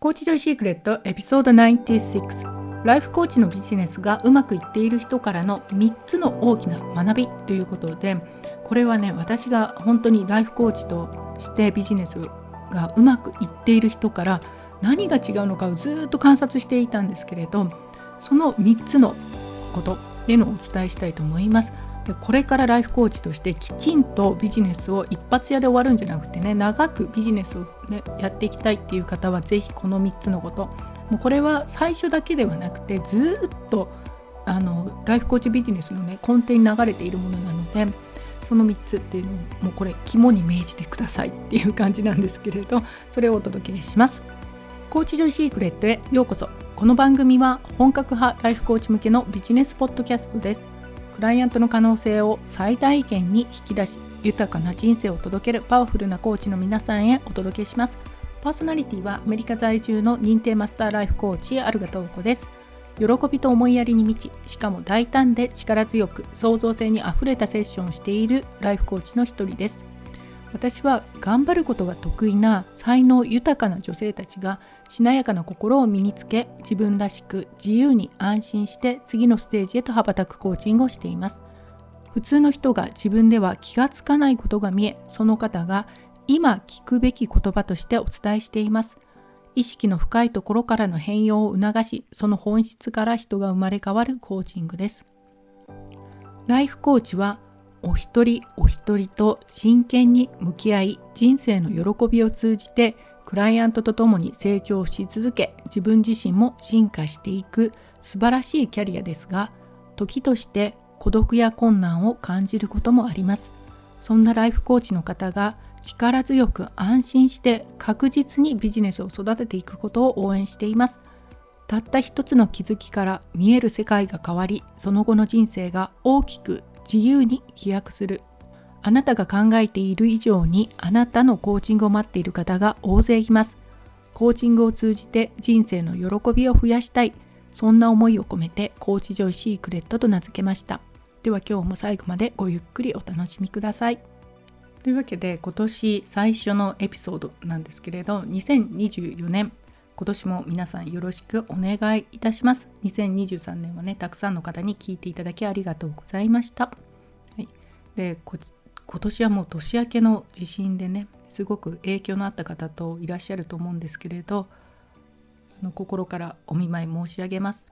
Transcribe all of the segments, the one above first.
コーチジョイシークレットエピソード96ライフコーチのビジネスがうまくいっている人からの3つの大きな学びということでこれはね私が本当にライフコーチとしてビジネスがうまくいっている人から何が違うのかをずっと観察していたんですけれどその3つのことっていうのをお伝えしたいと思います。でこれからライフコーチとしてきちんとビジネスを一発屋で終わるんじゃなくてね長くビジネスを、ね、やっていきたいっていう方は是非この3つのこと。もうこれは最初だけではなくてずっとあのライフコーチビジネスのね根底に流れているものなのでその3つっていうのをもうこれ肝に銘じてくださいっていう感じなんですけれどそれをお届けします。コーチジョイシークレットへようこそ。この番組は本格派ライフコーチ向けのビジネスポッドキャストです。クライアントの可能性を最大限に引き出し豊かな人生を届けるパワフルなコーチの皆さんへお届けします。パーソナリティはアメリカ在住の認定マスターライフコーチアルガトウコです。喜びと思いやりに満ちしかも大胆で力強く創造性にあふれたセッションをしているライフコーチの一人です。私は頑張ることが得意な才能豊かな女性たちがしなやかな心を身につけ自分らしく自由に安心して次のステージへと羽ばたくコーチングをしています。普通の人が自分では気がつかないことが見えその方が今聞くべき言葉としてお伝えしています。意識の深いところからの変容を促しその本質から人が生まれ変わるコーチングです。ライフコーチはお一人お一人と真剣に向き合い人生の喜びを通じてクライアントと共に成長し続け自分自身も進化していく素晴らしいキャリアですが時として孤独や困難を感じることもあります。そんなライフコーチの方が力強く安心して確実にビジネスを育てていくことを応援しています。たった一つの気づきから見える世界が変わりその後の人生が大きく自由に飛躍するあなたが考えている以上にあなたのコーチングを待っている方が大勢います。コーチングを通じて人生の喜びを増やしたい。そんな思いを込めてコーチジョイシークレットと名付けました。では今日も最後までごゆっくりお楽しみください。というわけで今年最初のエピソードなんですけれど2024年今年も皆さんよろしくお願いいたします。2023年はねたくさんの方に聞いていただきありがとうございました。で今年はもう年明けの地震でねすごく影響のあった方といらっしゃると思うんですけれどあの心からお見舞い申し上げます。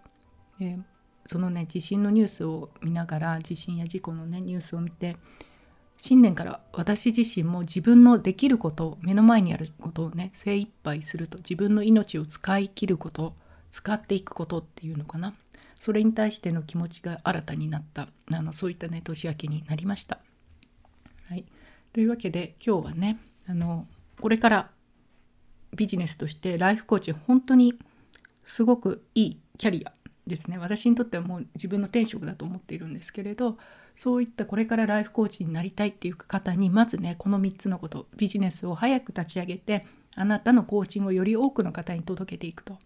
でそのね地震のニュースを見ながら地震や事故のねニュースを見て新年から私自身も自分のできること目の前にあることをね精一杯すると自分の命を使い切ること使っていくことっていうのかなそれに対しての気持ちが新たになった。あのそういったね年明けになりました。はい、というわけで今日はねあのこれからビジネスとしてライフコーチ本当にすごくいいキャリアですね。私にとってはもう自分の天職だと思っているんですけれどそういったこれからライフコーチになりたいっていう方にまずねこの3つのことビジネスを早く立ち上げてあなたのコーチングをより多くの方に届けていくと。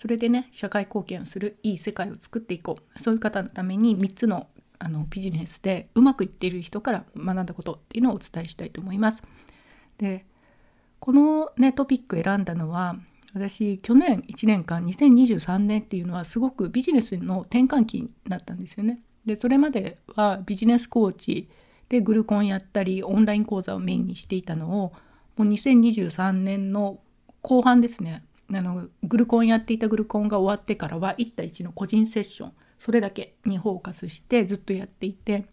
それでね社会貢献をするいい世界を作っていこうそういう方のために3つのあのビジネスでうまくいっている人から学んだことっていうのをお伝えしたいと思います。でこのねトピック選んだのは私去年1年間2023年っていうのはすごくビジネスの転換期になったんですよね。でそれまではビジネスコーチでグルコンやったりオンライン講座をメインにしていたのをもう2023年の後半ですねあのグルコンやっていたグルコンが終わってからは1対1の個人セッションそれだけにフォーカスしてずっとやっていて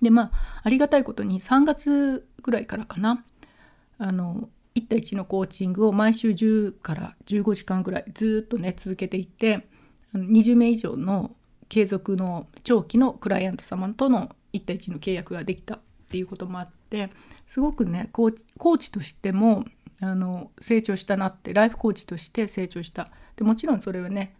でまあありがたいことに3月ぐらいからかなあの1対1のコーチングを毎週10から15時間ぐらいずっとね続けていて20名以上の継続の長期のクライアント様との1対1の契約ができたっていうこともあってすごくねコーチコーチとしてもあの成長したなってライフコーチとして成長した。でもちろんそれはね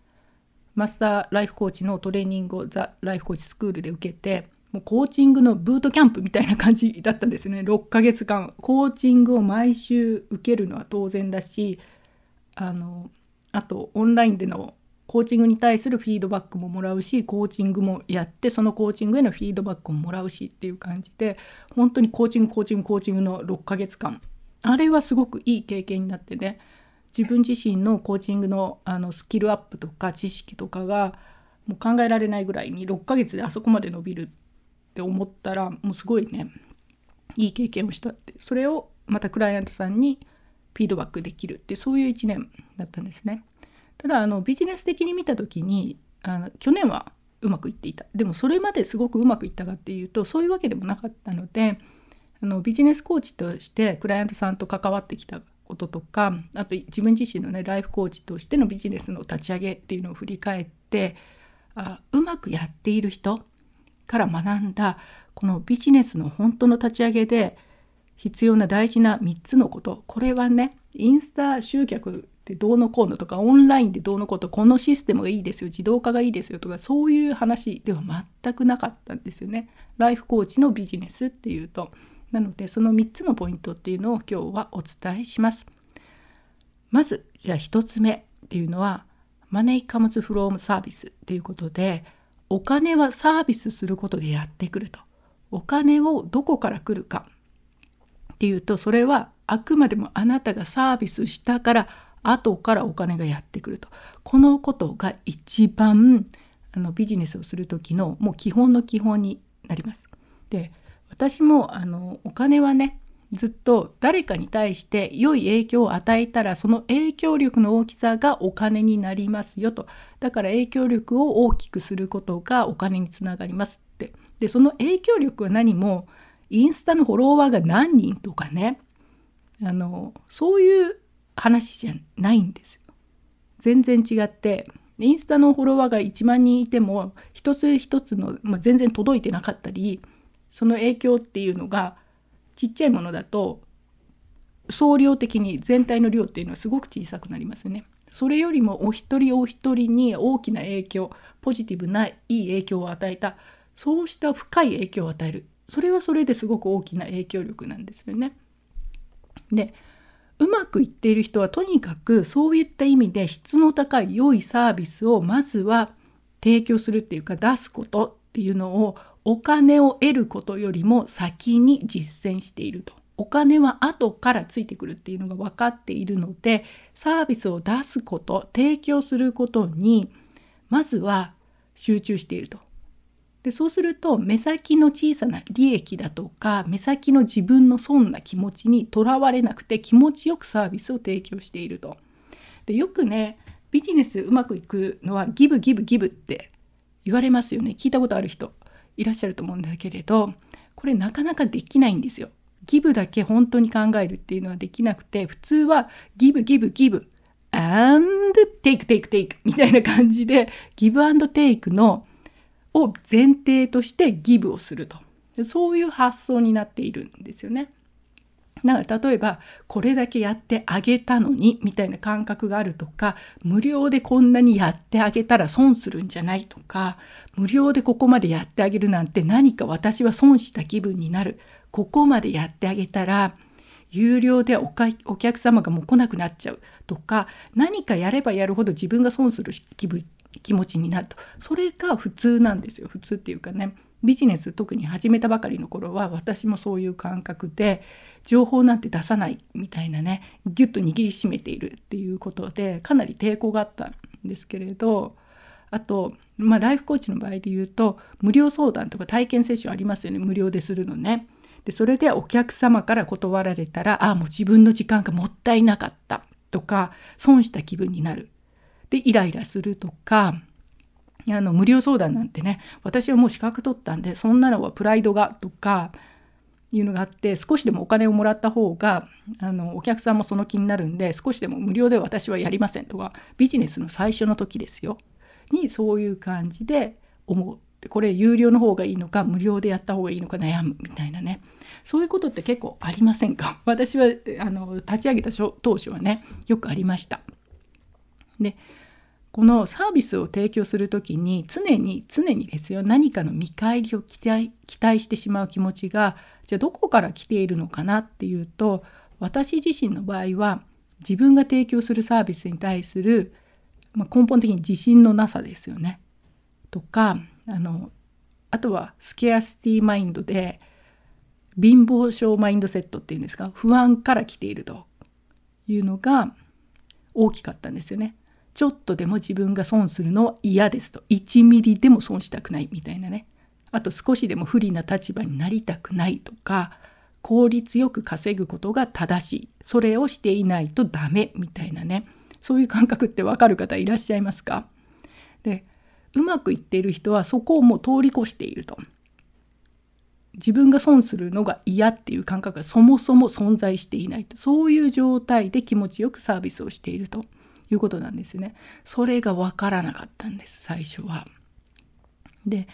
マスターライフコーチのトレーニングをザ・ライフコーチスクールで受けてもうコーチングのブートキャンプみたいな感じだったんですね。6ヶ月間。コーチングを毎週受けるのは当然だしあのあとオンラインでのコーチングに対するフィードバックももらうしコーチングもやってそのコーチングへのフィードバックももらうしっていう感じで本当にコーチングコーチングコーチングの6ヶ月間あれはすごくいい経験になってね自分自身のコーチングのあのスキルアップとか知識とかがもう考えられないぐらいに6ヶ月であそこまで伸びるって思ったらもうすごいねいい経験をしたってそれをまたクライアントさんにフィードバックできるってそういう1年だったんですね。ただあのビジネス的に見た時にあの去年はうまくいっていたでもそれまですごくうまくいったかっていうとそういうわけでもなかったのであのビジネスコーチとしてクライアントさんと関わってきたこととかあと自分自身のねライフコーチとしてのビジネスの立ち上げっていうのを振り返ってあうまくやっている人から学んだこのビジネスの本当の立ち上げで必要な大事な3つのこと。これはねインスタ集客でどうのこうのとかオンラインでどうのこうとこのシステムがいいですよ自動化がいいですよとかそういう話では全くなかったんですよね。ライフコーチのビジネスっていうと。なのでその3つのポイントっていうのを今日はお伝えします。まずじゃあ1つ目っていうのはマネーカムズフロームサービスっていうことでお金はサービスすることでやってくると。お金をどこから来るかっていうとそれはあくまでもあなたがサービスしたから後からお金がやってくると。このことが一番あのビジネスをする時のもう基本の基本になります。で私もあのお金はねずっと誰かに対して良い影響を与えたらその影響力の大きさがお金になりますよとだから影響力を大きくすることがお金につながりますってでその影響力は何もインスタのフォロワーが何人とかねあのそういう話じゃないんですよ。全然違ってインスタのフォロワーが1万人いても一つ一つの、まあ、全然届いてなかったりその影響っていうのがちっちゃいものだと総量的に全体の量っていうのはすごく小さくなりますね。それよりもお一人お一人に大きな影響ポジティブないい影響を与えたそうした深い影響を与えるそれはそれですごく大きな影響力なんですよね。でうまくいっている人はとにかくそういった意味で質の高い良いサービスをまずは提供するっていうか出すことっていうのをお金を得ることよりも先に実践していると。お金は後からついてくるっていうのが分かっているのでサービスを出すこと提供することにまずは集中しているとでそうすると目先の小さな利益だとか目先の自分の損な気持ちにとらわれなくて気持ちよくサービスを提供していると。でよくねビジネスうまくいくのはギブギブギブって言われますよね聞いたことある人いらっしゃると思うんだけれどこれなかなかできないんですよ。ギブだけ本当に考えるっていうのはできなくて普通はギブギブギブアンドテイクテイクテイクみたいな感じでギブアンドテイクのを前提としてギブをするとそういう発想になっているんですよね。だから例えばこれだけやってあげたのにみたいな感覚があるとか無料でこんなにやってあげたら損するんじゃないとか無料でここまでやってあげるなんて何か私は損した気分になる。ここまでやってあげたら有料でおかお客様がもう来なくなっちゃうとか何かやればやるほど自分が損する気分気持ちになると。それが普通なんですよ。普通っていうかね。ビジネス特に始めたばかりの頃は私もそういう感覚で情報なんて出さないみたいなねギュッと握りしめているっていうことでかなり抵抗があったんですけれどあと、まあ、ライフコーチの場合で言うと無料相談とか体験セッションありますよね無料でするのね。でそれでお客様から断られたらああもう自分の時間がもったいなかったとか損した気分になるでイライラするとかあの無料相談なんてね私はもう資格取ったんでそんなのはプライドがとかいうのがあって少しでもお金をもらった方があのお客さんもその気になるんで少しでも無料で私はやりませんとかビジネスの最初の時ですよ。にそういう感じで思う。これ有料の方がいいのか無料でやった方がいいのか悩むみたいなね。そういうことって結構ありませんか？私はあの立ち上げた当初はねよくありました。でこのサービスを提供する時に常に常にですよ何かの見返りを期待期待してしまう気持ちがじゃあどこから来ているのかなっていうと私自身の場合は自分が提供するサービスに対する、まあ、根本的に自信のなさですよね。とかあのあとはスケアシティマインドで貧乏症マインドセットっていうんですか不安から来ているというのが大きかったんですよね。ちょっとでも自分が損するのは嫌ですと。1ミリでも損したくないみたいなね。あと少しでも不利な立場になりたくないとか効率よく稼ぐことが正しい。それをしていないとダメみたいなね。そういう感覚ってわかる方いらっしゃいますか？でうまくいっている人はそこをもう通り越していると。自分が損するのが嫌っていう感覚がそもそも存在していないと。そういう状態で気持ちよくサービスをしていると。いうことなんですね。それが分からなかったんです最初は。で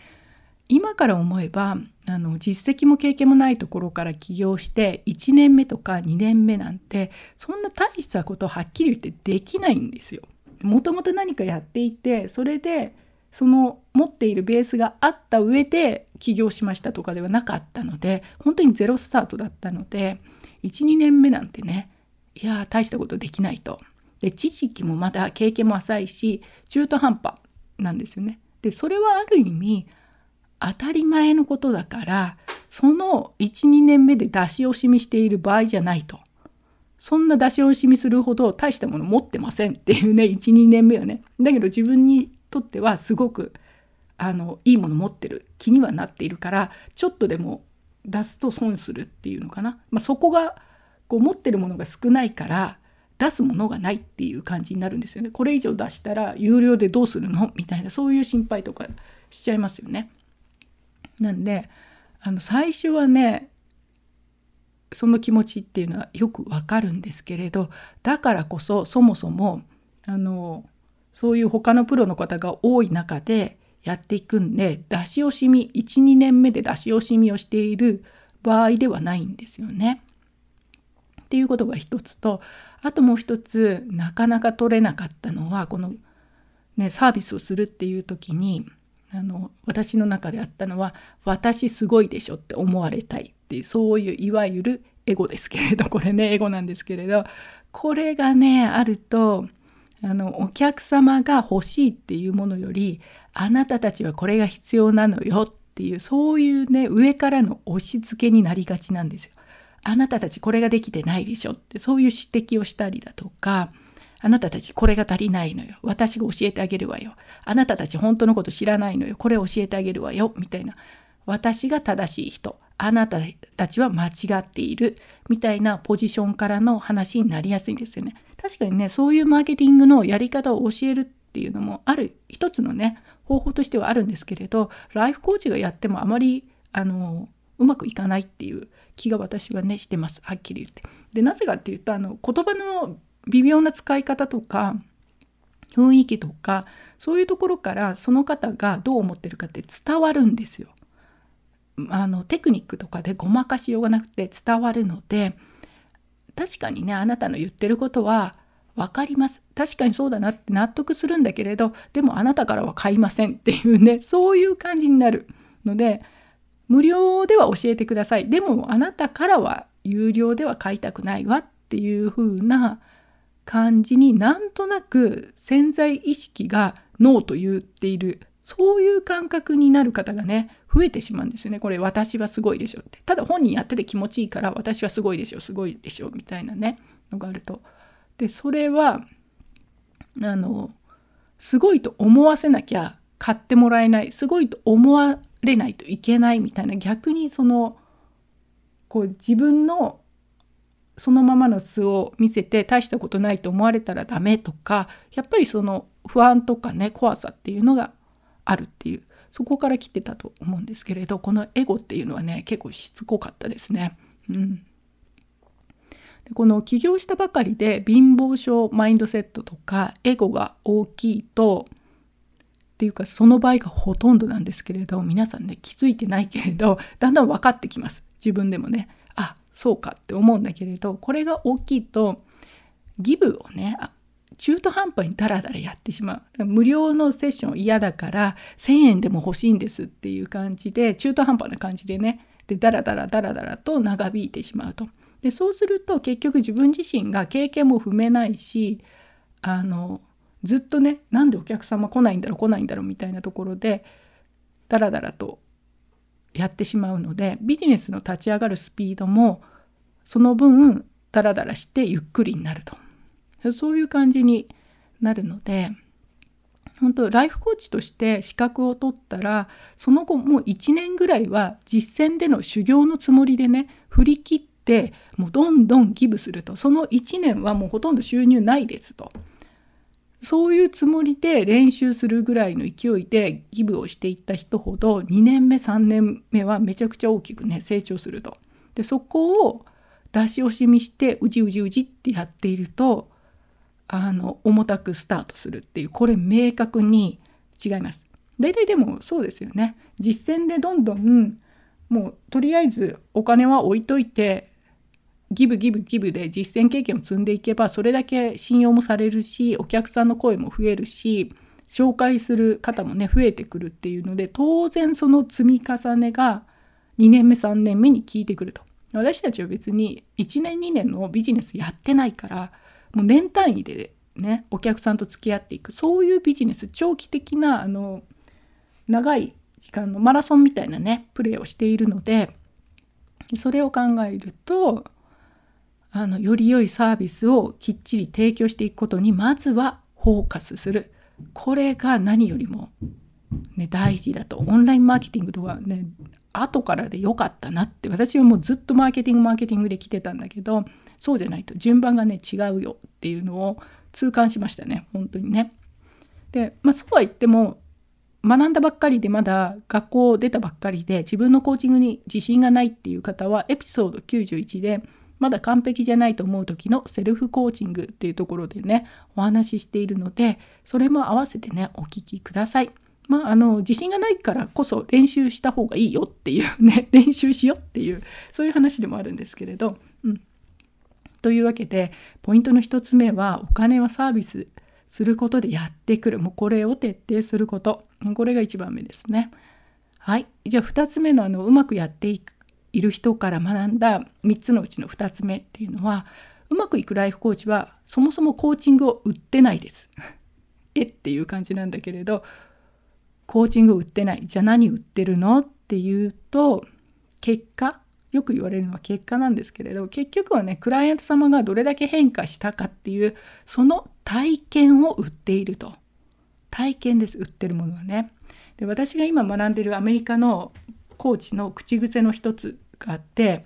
今から思えばあの実績も経験もないところから起業して1年目とか2年目なんてそんな大したことはっきり言ってできないんですよ。もともと何かやっていてそれでその持っているベースがあった上で起業しましたとかではなかったので本当にゼロスタートだったので12年目なんてねいや大したことできないと。で知識もまだ経験も浅いし中途半端なんですよね。でそれはある意味当たり前のことだからその12年目で出し惜しみしている場合じゃないと。そんな出し惜しみするほど大したもの持ってませんっていうね12年目はねだけど自分にとってはすごくあのいいもの持ってる気にはなっているからちょっとでも出すと損するっていうのかな、まあ、そこがこう持ってるものが少ないから出すものがないっていう感じになるんですよね。これ以上出したら有料でどうするの？みたいなそういう心配とかしちゃいますよね。なんであの最初はねその気持ちっていうのはよくわかるんですけれどだからこそそもそもあのそういう他のプロの方が多い中でやっていくんで出し惜しみ12年目で出し惜しみをしている場合ではないんですよね。っていうことが一つとあともう一つなかなか取れなかったのはこの、ね、サービスをするっていう時にあの私の中であったのは「私すごいでしょ」って思われたいっていうそういういわゆるエゴですけれどこれねエゴなんですけれどこれがねあるとあのお客様が欲しいっていうものよりあなたたちはこれが必要なのよっていうそういうね上からの押し付けになりがちなんですよ。あなたたちこれができてないでしょってそういう指摘をしたりだとかあなたたちこれが足りないのよ。私が教えてあげるわよ。あなたたち本当のこと知らないのよ。これ教えてあげるわよ。みたいな。私が正しい人。あなたたちは間違っている。みたいなポジションからの話になりやすいんですよね。確かにねそういうマーケティングのやり方を教えるっていうのもある一つのね方法としてはあるんですけれどライフコーチがやってもあまりあのうまくいかないっていう気が私はねしてますはっきり言って。でなぜかっていうとあの言葉の微妙な使い方とか雰囲気とかそういうところからその方がどう思ってるかって伝わるんですよ。あのテクニックとかでごまかしようがなくて伝わるので確かにねあなたの言ってることは分かります確かにそうだなって納得するんだけれどでもあなたからは買いませんっていうねそういう感じになるので無料では教えてください。でもあなたからは有料では買いたくないわっていう風な感じになんとなく潜在意識がノーと言っているそういう感覚になる方がね増えてしまうんですよね。これ私はすごいでしょって。ただ本人やってて気持ちいいから私はすごいでしょすごいでしょみたいなねのがあると。でそれはあのすごいと思わせなきゃ買ってもらえないすごいと思われないといけないみたいな逆にそのこう自分のそのままの素を見せて大したことないと思われたらダメとかやっぱりその不安とかね怖さっていうのがあるっていうそこから来てたと思うんですけれどこのエゴっていうのはね結構しつこかったですね。うん、でこの起業したばかりで貧乏症マインドセットとかエゴが大きいとっていうかその場合がほとんどなんですけれど皆さんね気づいてないけれど だんだん分かってきます。自分でもね。あそうかって思うんだけれどこれが大きいとギブをね中途半端にダラダラやってしまう。無料のセッション嫌だから1,000円でも欲しいんですっていう感じで中途半端な感じでねでダラダラダラダラと長引いてしまうと。でそうすると結局自分自身が経験も踏めないしあのずっとねなんでお客様来ないんだろう来ないんだろうみたいなところでダラダラとやってしまうのでビジネスの立ち上がるスピードもその分ダラダラしてゆっくりになると。そういう感じになるので本当ライフコーチとして資格を取ったらその後もう1年ぐらいは実践での修行のつもりでね振り切ってもうどんどんギブするとその1年はもうほとんど収入ないですとそういうつもりで練習するぐらいの勢いでギブをしていった人ほど2年目3年目はめちゃくちゃ大きくね成長すると。でそこを出し惜しみしてうじうじうじってやっているとあの重たくスタートするっていうこれ明確に違います。大体でもそうですよね。実践でどんどんもうとりあえずお金は置いといてギブギブギブで実践経験を積んでいけばそれだけ信用もされるしお客さんの声も増えるし紹介する方もね増えてくるっていうので当然その積み重ねが2年目3年目に効いてくると。私たちは別に1年2年のビジネスやってないからもう年単位でねお客さんと付き合っていく。そういうビジネス長期的なあの長い時間のマラソンみたいなねプレーをしているのでそれを考えるとあのより良いサービスをきっちり提供していくことにまずはフォーカスする。これが何よりも、ね、大事だと。オンラインマーケティングとかね後からで良かったなって私はもうずっとマーケティングマーケティングで来てたんだけどそうじゃないと順番がね違うよっていうのを痛感しましたね。本当にね。でまあそうは言っても学んだばっかりでまだ学校出たばっかりで自分のコーチングに自信がないっていう方はエピソード91でまだ完璧じゃないと思う時のセルフコーチングっていうところでねお話ししているのでそれも合わせてねお聞きください。まあ、あの自信がないからこそ練習した方がいいよっていうね 練習しようっていうそういう話でもあるんですけれど。うん、というわけでポイントの1つ目はお金はサービスすることでやってくるもうこれを徹底することこれが1番目ですね。はいじゃあ2つ目のあのうまくやっていくいる人から学んだ3つのうちの2つ目っていうのはうまくいくライフコーチはそもそもコーチングを売ってないです。えっていう感じなんだけれどコーチングを売ってない。じゃあ何売ってるの？っていうと結果よく言われるのは結果なんですけれど結局はねクライアント様がどれだけ変化したかっていうその体験を売っていると。体験です売ってるものはね。で私が今学んでるアメリカのコーチの口癖の一つがあって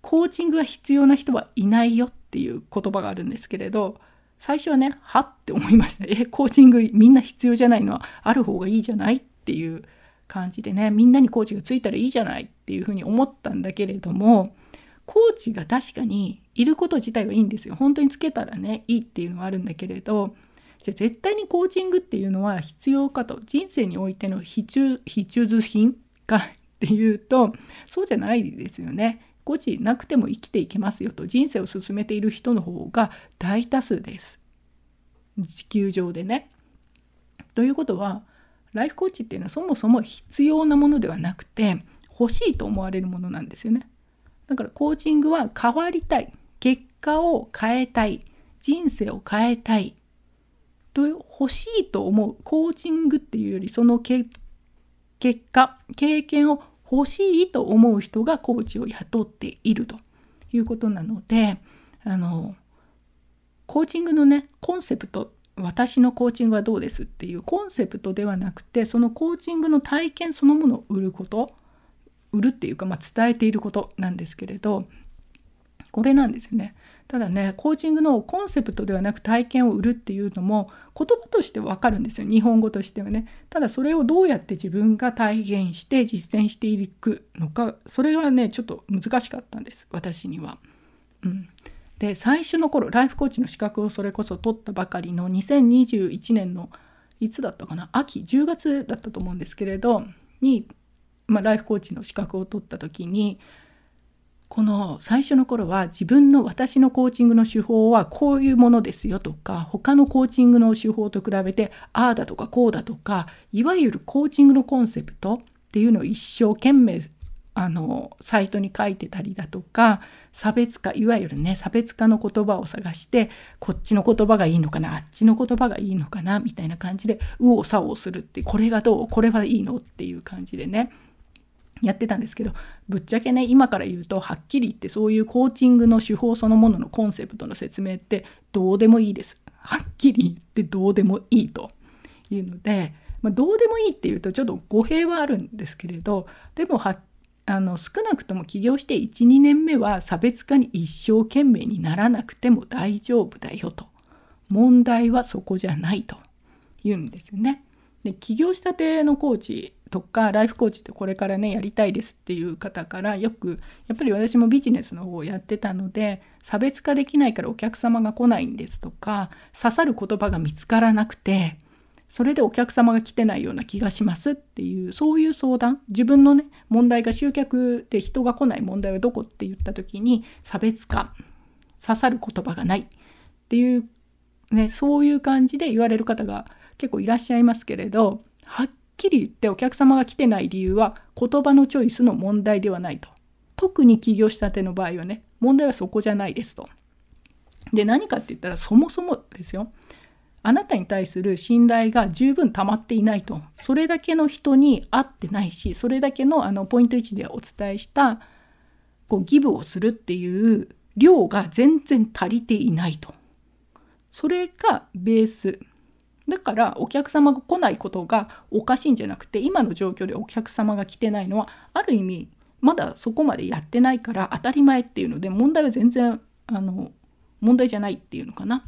コーチングが必要な人はいないよっていう言葉があるんですけれど最初はねはって思いました。えコーチングみんな必要じゃないの？はある方がいいじゃないっていう感じでねみんなにコーチがついたらいいじゃないっていうふうに思ったんだけれどもコーチが確かにいること自体はいいんですよ。本当につけたらねいいっていうのはあるんだけれどじゃあ絶対にコーチングっていうのは必要かと。人生においての必需品かっていうとそうじゃないですよね。誤字なくても生きていけますよと人生を進めている人の方が大多数です。地球上でね。ということはライフコーチっていうのはそもそも必要なものではなくて欲しいと思われるものなんですよね。だからコーチングは変わりたい結果を変えたい人生を変えたいと欲しいと思うコーチングっていうよりその結果経験を欲しいと思う人がコーチを雇っているということなのであのコーチングのねコンセプト私のコーチングはどうですっていうコンセプトではなくてそのコーチングの体験そのものを売ること売るっていうか、まあ、伝えていることなんですけれどこれなんですよね。ただねコーチングのコンセプトではなく体験を売るっていうのも言葉としてわかるんですよ。日本語としてはね。ただそれをどうやって自分が体現して実践していくのか。それはねちょっと難しかったんです。私には。うん、で最初の頃ライフコーチの資格をそれこそ取ったばかりの2021年のいつだったかな。秋10月だったと思うんですけれどに、まあ、ライフコーチの資格を取った時にこの最初の頃は自分の私のコーチングの手法はこういうものですよとか他のコーチングの手法と比べてああだとかこうだとかいわゆるコーチングのコンセプトっていうのを一生懸命あのサイトに書いてたりだとか差別化いわゆるね差別化の言葉を探してこっちの言葉がいいのかなあっちの言葉がいいのかなみたいな感じで右往左往するってこれがどうこれはいいのっていう感じでね。やってたんですけどぶっちゃけね今から言うとはっきり言ってそういうコーチングの手法そのもののコンセプトの説明ってどうでもいいです。はっきり言ってどうでもいいというので、まあ、どうでもいいっていうとちょっと語弊はあるんですけれどでもはあの少なくとも起業して12年目は差別化に一生懸命にならなくても大丈夫だよと問題はそこじゃないと言うんですよね。で起業したてのコーチとかライフコーチってこれからねやりたいですっていう方からよくやっぱり私もビジネスの方をやってたので差別化できないからお客様が来ないんですとか刺さる言葉が見つからなくてそれでお客様が来てないような気がしますっていうそういう相談自分のね問題が集客で人が来ない問題はどこって言った時に差別化刺さる言葉がないっていうねそういう感じで言われる方が結構いらっしゃいますけれどはっきり言ってお客様が来てない理由は言葉のチョイスの問題ではないと。特に起業したての場合はね問題はそこじゃないですと。で何かって言ったらそもそもですよ。あなたに対する信頼が十分溜まっていないと。それだけの人に会ってないしそれだけのあのポイント1でお伝えしたこうギブをするっていう量が全然足りていないと。それがベース。だからお客様が来ないことがおかしいんじゃなくて今の状況でお客様が来てないのはある意味まだそこまでやってないから当たり前っていうので問題は全然あの問題じゃないっていうのかな。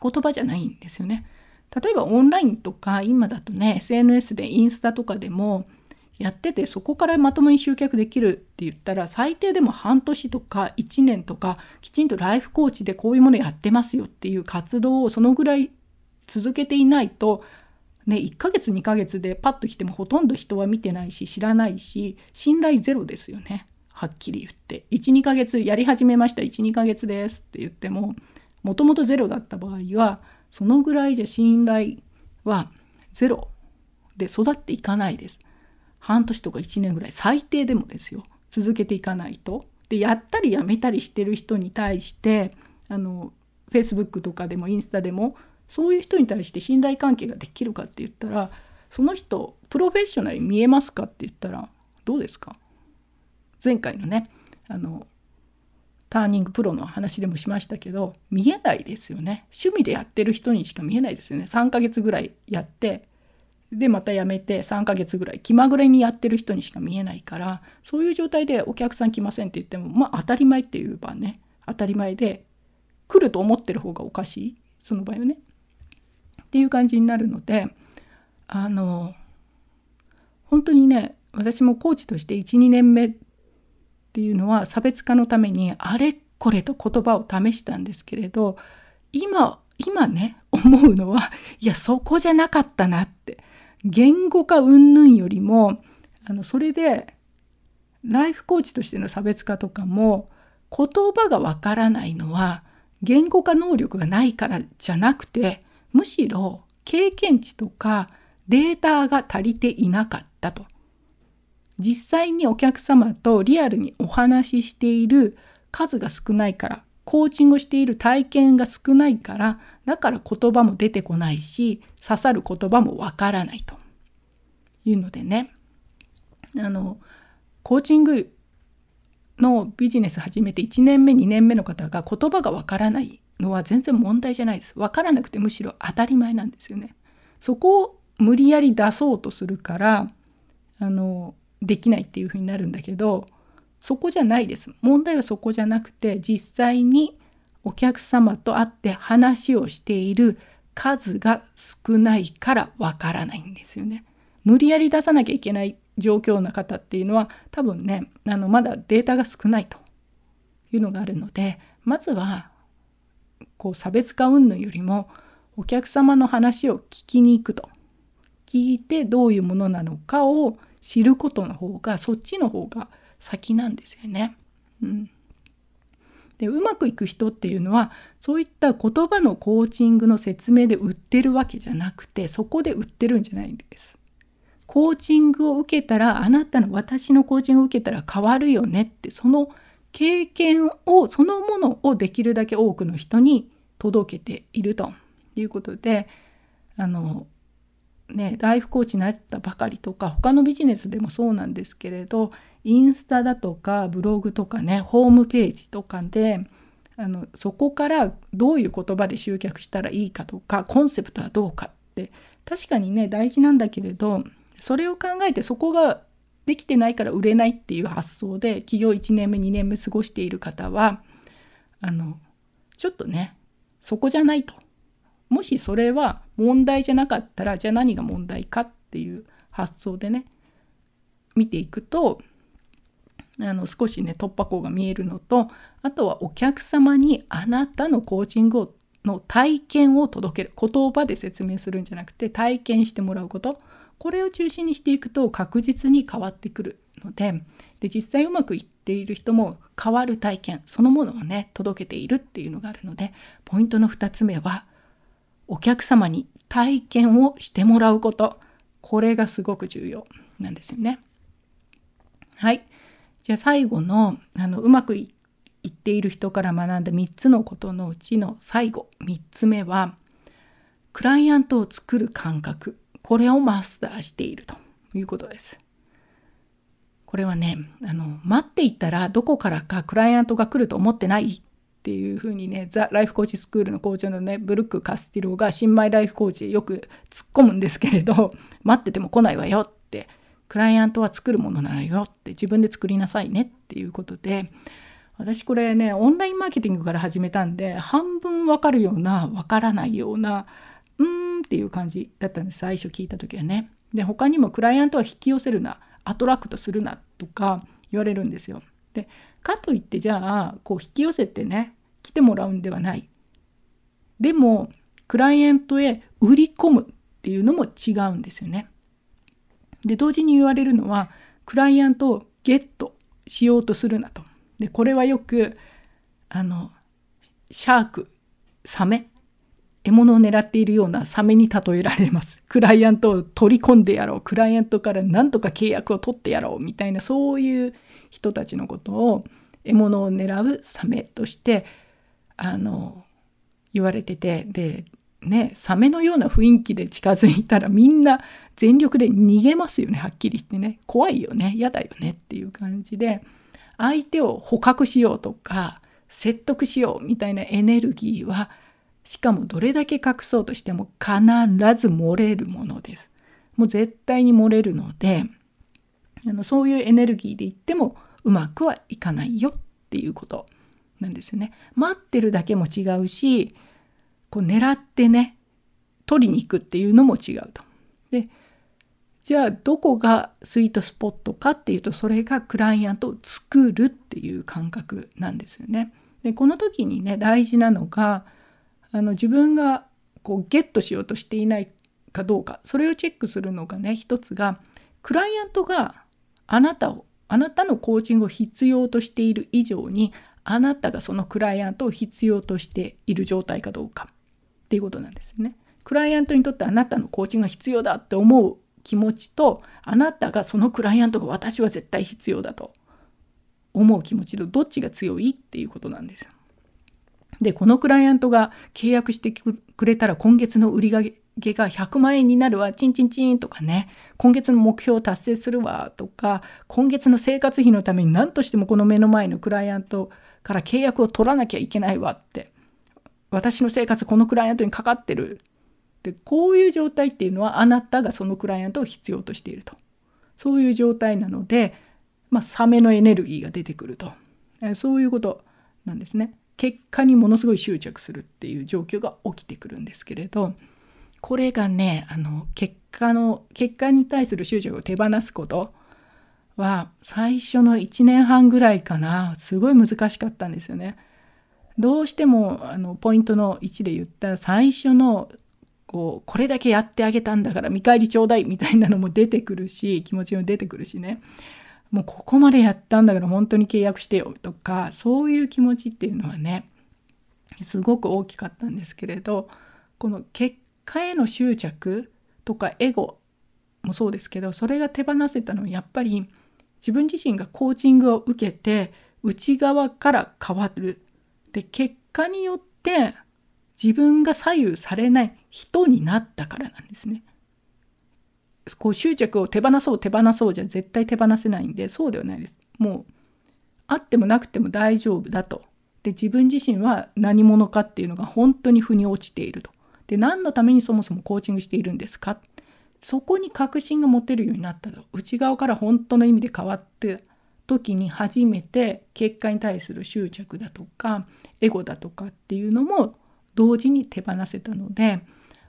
言葉じゃないんですよね。例えばオンラインとか今だとね SNS でインスタとかでもやっててそこからまともに集客できるって言ったら最低でも半年とか1年とかきちんとライフコーチでこういうものやってますよっていう活動をそのぐらい続けていないとね1ヶ月2ヶ月でパッと来てもほとんど人は見てないし知らないし信頼ゼロですよねはっきり言って12ヶ月やり始めました12ヶ月ですって言ってももともとゼロだった場合はそのぐらいじゃ信頼はゼロで育っていかないです。半年とか1年ぐらい最低でもですよ続けていかないと。でやったりやめたりしてる人に対してあの Facebook とかでもインスタでもそういう人に対して信頼関係ができるかって言ったらその人プロフェッショナルに見えますかって言ったらどうですか？前回のねあのターニングプロの話でもしましたけど見えないですよね。趣味でやってる人にしか見えないですよね。3ヶ月ぐらいやってでまたやめて3ヶ月ぐらい気まぐれにやってる人にしか見えないからそういう状態でお客さん来ませんって言ってもまあ当たり前って言えばね。当たり前で来ると思ってる方がおかしい。その場合はね。っていう感じになるのであの本当にね私もコーチとして12年目っていうのは差別化のためにあれこれと言葉を試したんですけれど今今ね思うのはいやそこじゃなかったなって。言語化云々よりもあのそれでライフコーチとしての差別化とかも言葉がわからないのは言語化能力がないからじゃなくてむしろ経験値とかデータが足りていなかったと。実際にお客様とリアルにお話ししている数が少ないからコーチングをしている体験が少ないからだから言葉も出てこないし刺さる言葉もわからないというのでね。あのコーチングのビジネス始めて1年目2年目の方が言葉がわからないのは全然問題じゃないです。わからなくてむしろ当たり前なんですよね。そこを無理やり出そうとするからあのできないっていうふうになるんだけどそこじゃないです問題はそこじゃなくて実際にお客様と会って話をしている数が少ないからわからないんですよね。無理やり出さなきゃいけない状況な方っていうのは多分ねあのまだデータが少ないというのがあるのでまずはこう差別化云々よりもお客様の話を聞きに行くと聞いてどういうものなのかを知ることの方がそっちの方が先なんですよね。うん、でうまくいく人っていうのはそういった言葉のコーチングの説明で売ってるわけじゃなくてそこで売ってるんじゃないんです。コーチングを受けたらあなたの私のコーチングを受けたら変わるよねってその経験をそのものをできるだけ多くの人に届けていると。いうことであのねライフコーチになったばかりとか他のビジネスでもそうなんですけれどインスタだとかブログとかねホームページとかであのそこからどういう言葉で集客したらいいかとかコンセプトはどうかって確かにね大事なんだけれどそれを考えてそこができてないから売れないっていう発想で起業1年目2年目過ごしている方はあのちょっとねそこじゃないと。もしそれは問題じゃなかったらじゃあ何が問題かっていう発想でね見ていくとあの少しね突破口が見えるのとあとはお客様にあなたのコーチングをの体験を届ける。言葉で説明するんじゃなくて体験してもらうこと。これを中心にしていくと確実に変わってくるのでで実際うまくいっている人も変わる体験そのものをね届けているっていうのがあるのでポイントの2つ目はお客様に体験をしてもらうこと。これがすごく重要なんですよね。はい。じゃあ最後のあのうまくいっている人から学んだ3つのことのうちの最後3つ目はクライアントを作る感覚。これをマスターしているということです。これはねあの待っていたらどこからかクライアントが来ると思ってないっていうふうにねザ・ライフコーチスクールの校長のねブルック・カスティロが新米ライフコーチよく突っ込むんですけれど 待ってても来ないわよってクライアントは作るものなのよって自分で作りなさいねっていうことで私これねオンラインマーケティングから始めたんで半分わかるようなわからないようなうーんっていう感じだったんです最初聞いた時はね。で他にもクライアントは引き寄せるなアトラクトするなとか言われるんですよ。でかといってじゃあこう引き寄せてね来てもらうんではない。でもクライアントへ売り込むっていうのも違うんですよね。で同時に言われるのはクライアントをゲットしようとするなと。でこれはよくあのシャークサメ獲物を狙っているようなサメに例えられます。クライアントを取り込んでやろう。クライアントから何とか契約を取ってやろう。みたいなそういう人たちのことを獲物を狙うサメとしてあの言われててでねサメのような雰囲気で近づいたらみんな全力で逃げますよねはっきり言ってね怖いよね嫌だよねっていう感じで相手を捕獲しようとか説得しようみたいなエネルギーはしかもどれだけ隠そうとしても必ず漏れるものです。もう絶対に漏れるのであのそういうエネルギーで言ってもうまくはいかないよっていうことなんですよね。待ってるだけも違うしこう狙ってね取りに行くっていうのも違うと。でじゃあどこがスイートスポットかっていうとそれがクライアントを作るっていう感覚なんですよね。でこの時にね大事なのがあの自分がこうゲットしようとしていないかどうかそれをチェックするのがね一つがクライアントがあなたをあなたのコーチングを必要としている以上にあなたがそのクライアントを必要としている状態かどうかっていうことなんですね。クライアントにとってあなたのコーチングが必要だって思う気持ちとあなたがそのクライアントが私は絶対必要だと思う気持ちとどっちが強いっていうことなんです。でこのクライアントが契約してくれたら今月の売り上げが100万円になるわ。チンチンチンとかね。今月の目標を達成するわとか。今月の生活費のために何としてもこの目の前のクライアントから契約を取らなきゃいけないわって。私の生活このクライアントにかかってる。でこういう状態っていうのはあなたがそのクライアントを必要としていると。そういう状態なので、まあ、サメのエネルギーが出てくると。そういうことなんですね。結果にものすごい執着するっていう状況が起きてくるんですけれどこれがねあの結果の結果に対する執着を手放すことは最初の1年半ぐらいかなすごい難しかったんですよね。どうしてもあのポイントの1で言った最初のこうこれだけやってあげたんだから見返りちょうだいみたいなのも出てくるし気持ちも出てくるしねもうここまでやったんだから本当に契約してよとかそういう気持ちっていうのはねすごく大きかったんですけれどこの結果への執着とかエゴもそうですけどそれが手放せたのはやっぱり自分自身がコーチングを受けて内側から変わるで結果によって自分が左右されない人になったからなんですね。こう執着を手放そう手放そうじゃ絶対手放せないんでそうではないです。もうあってもなくても大丈夫だと。で自分自身は何者かっていうのが本当に腑に落ちていると。で何のためにそもそもコーチングしているんですか？そこに確信が持てるようになったと内側から本当の意味で変わって時に初めて結果に対する執着だとかエゴだとかっていうのも同時に手放せたので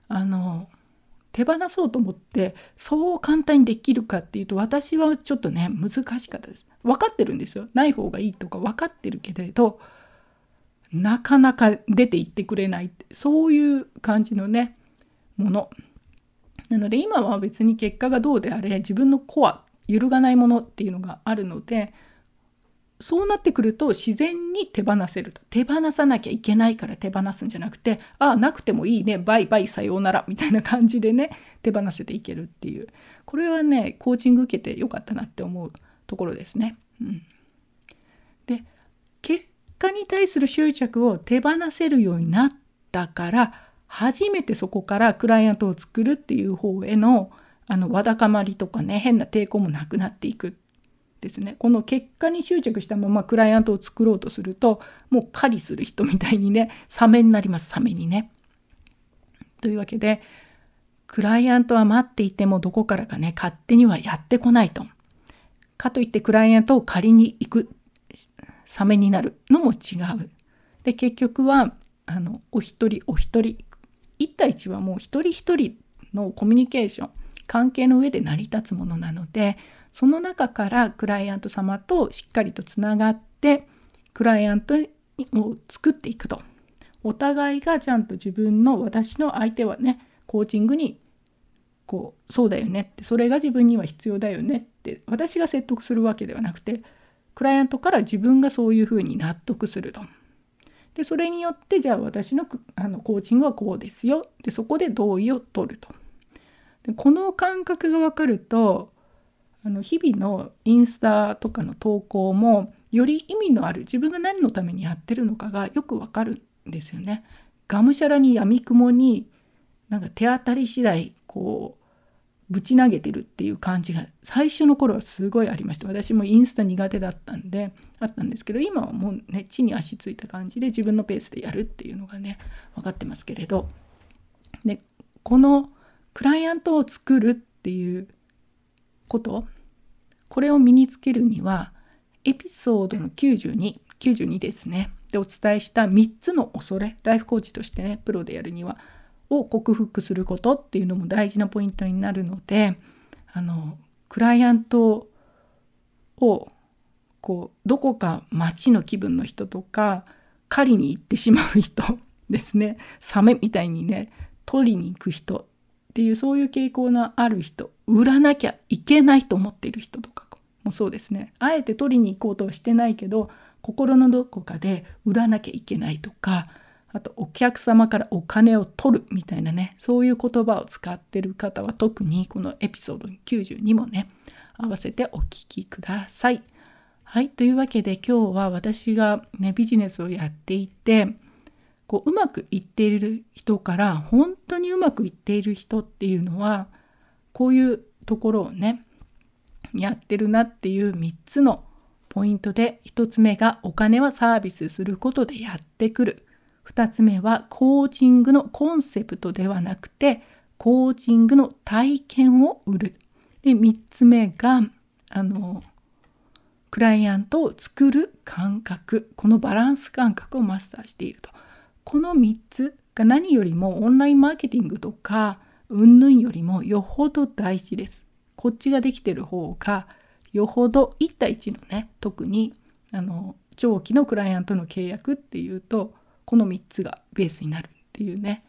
あの手放そうと思ってそう簡単にできるかっていうと私はちょっとね難しかったです。分かってるんですよ。ない方がいいとか分かってるけれどなかなか出ていってくれないそういう感じのねもの。なので今は別に結果がどうであれ自分のコア揺るがないものっていうのがあるのでそうなってくると自然に手放せると。手放さなきゃいけないから手放すんじゃなくてああなくてもいいね。バイバイさようなら。みたいな感じでね手放せていけるっていう。これはねコーチング受けてよかったなって思うところですね。うん、で結果に対する執着を手放せるようになったから初めてそこからクライアントを作るっていう方へのあのわだかまりとかね変な抵抗もなくなっていくですねこの結果に執着したままクライアントを作ろうとするともう狩りする人みたいにねサメになりますサメにね。というわけでクライアントは待っていてもどこからかね勝手にはやってこないと。かといってクライアントを借りに行くサメになるのも違う。で結局はあのお一人お一人一対一はもう一人一人のコミュニケーション関係の上で成り立つものなのでその中からクライアント様としっかりとつながってクライアントを作っていくとお互いがちゃんと自分の私の相手はねコーチングにこうそうだよねってそれが自分には必要だよねって私が説得するわけではなくてクライアントから自分がそういうふうに納得すると。でそれによってじゃあ私のあのコーチングはこうですよでそこで同意を取ると。でこの感覚が分かるとあの日々のインスタとかの投稿もより意味のある自分が何のためにやってるのかがよくわかるんですよね。がむしゃらにやみくもになんか手当たり次第こうぶち投げてるっていう感じが最初の頃はすごいありました私もインスタ苦手だったんであったんですけど今はもうね地に足ついた感じで自分のペースでやるっていうのがね分かってますけれどでこのクライアントを作るっていうこと。これを身につけるにはエピソードの9292 92ですね。でお伝えした3つの恐れライフコーチとしてねプロでやるにはを克服することっていうのも大事なポイントになるのであのクライアントをこうどこか街の気分の人とか狩りに行ってしまう人ですね。サメみたいにね取りに行く人っていうそういう傾向のある人売らなきゃいけないと思っている人とかもそうですねあえて取りに行こうとはしてないけど心のどこかで売らなきゃいけないとかあとお客様からお金を取るみたいなねそういう言葉を使ってる方は特にこのエピソード92もね合わせてお聞きください。はいというわけで今日は私がねビジネスをやっていてこううまくいっている人から本当にうまくいっている人っていうのはこういうところをねやってるなっていう3つのポイントで1つ目がお金はサービスすることでやってくる。2つ目はコーチングのコンセプトではなくてコーチングの体験を売る。で3つ目があのクライアントを作る感覚。このバランス感覚をマスターしていると。この3つが何よりもオンラインマーケティングとか云々よりもよほど大事です。こっちができてる方がよほど1対1のね特にあの長期のクライアントの契約っていうとこの3つがベースになるっていうね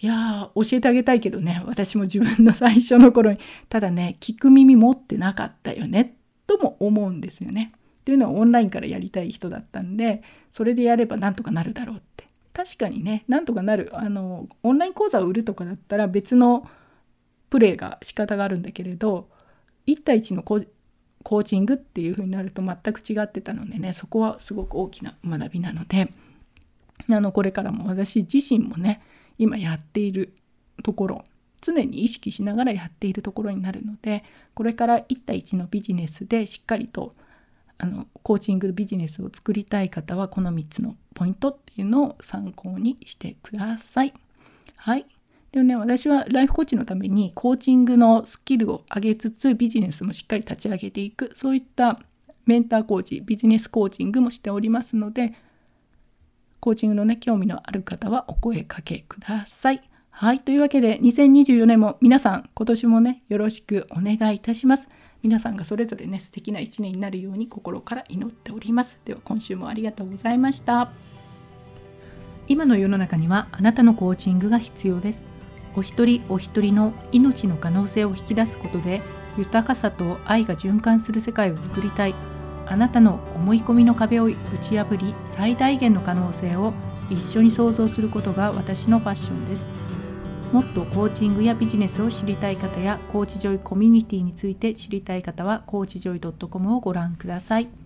いやー教えてあげたいけどね私も自分の最初の頃にただね聞く耳持ってなかったよねとも思うんですよね。というのはオンラインからやりたい人だったんでそれでやればなんとかなるだろう確かにねなんとかなる。あのオンライン講座を売るとかだったら別のプレーが仕方があるんだけれど1対1のコーチングっていう風になると全く違ってたのでねそこはすごく大きな学びなのであのこれからも私自身もね今やっているところ常に意識しながらやっているところになるのでこれから1対1のビジネスでしっかりとあのコーチングビジネスを作りたい方はこの3つのポイントっていうのを参考にしてください。はい。でもね、私はライフコーチのためにコーチングのスキルを上げつつビジネスもしっかり立ち上げていくそういったメンターコーチビジネスコーチングもしておりますのでコーチングのね興味のある方はお声かけください。はい。というわけで、2024年も皆さん、今年もね、よろしくお願いいたします。皆さんがそれぞれね、素敵な一年になるように心から祈っております。では、今週もありがとうございました。今の世の中には、あなたのコーチングが必要です。お一人お一人の命の可能性を引き出すことで、豊かさと愛が循環する世界を作りたい。あなたの思い込みの壁を打ち破り、最大限の可能性を一緒に創造することが私のファッションです。もっとコーチングやビジネスを知りたい方やコーチジョイコミュニティについて知りたい方はコーチジョイ .com をご覧ください。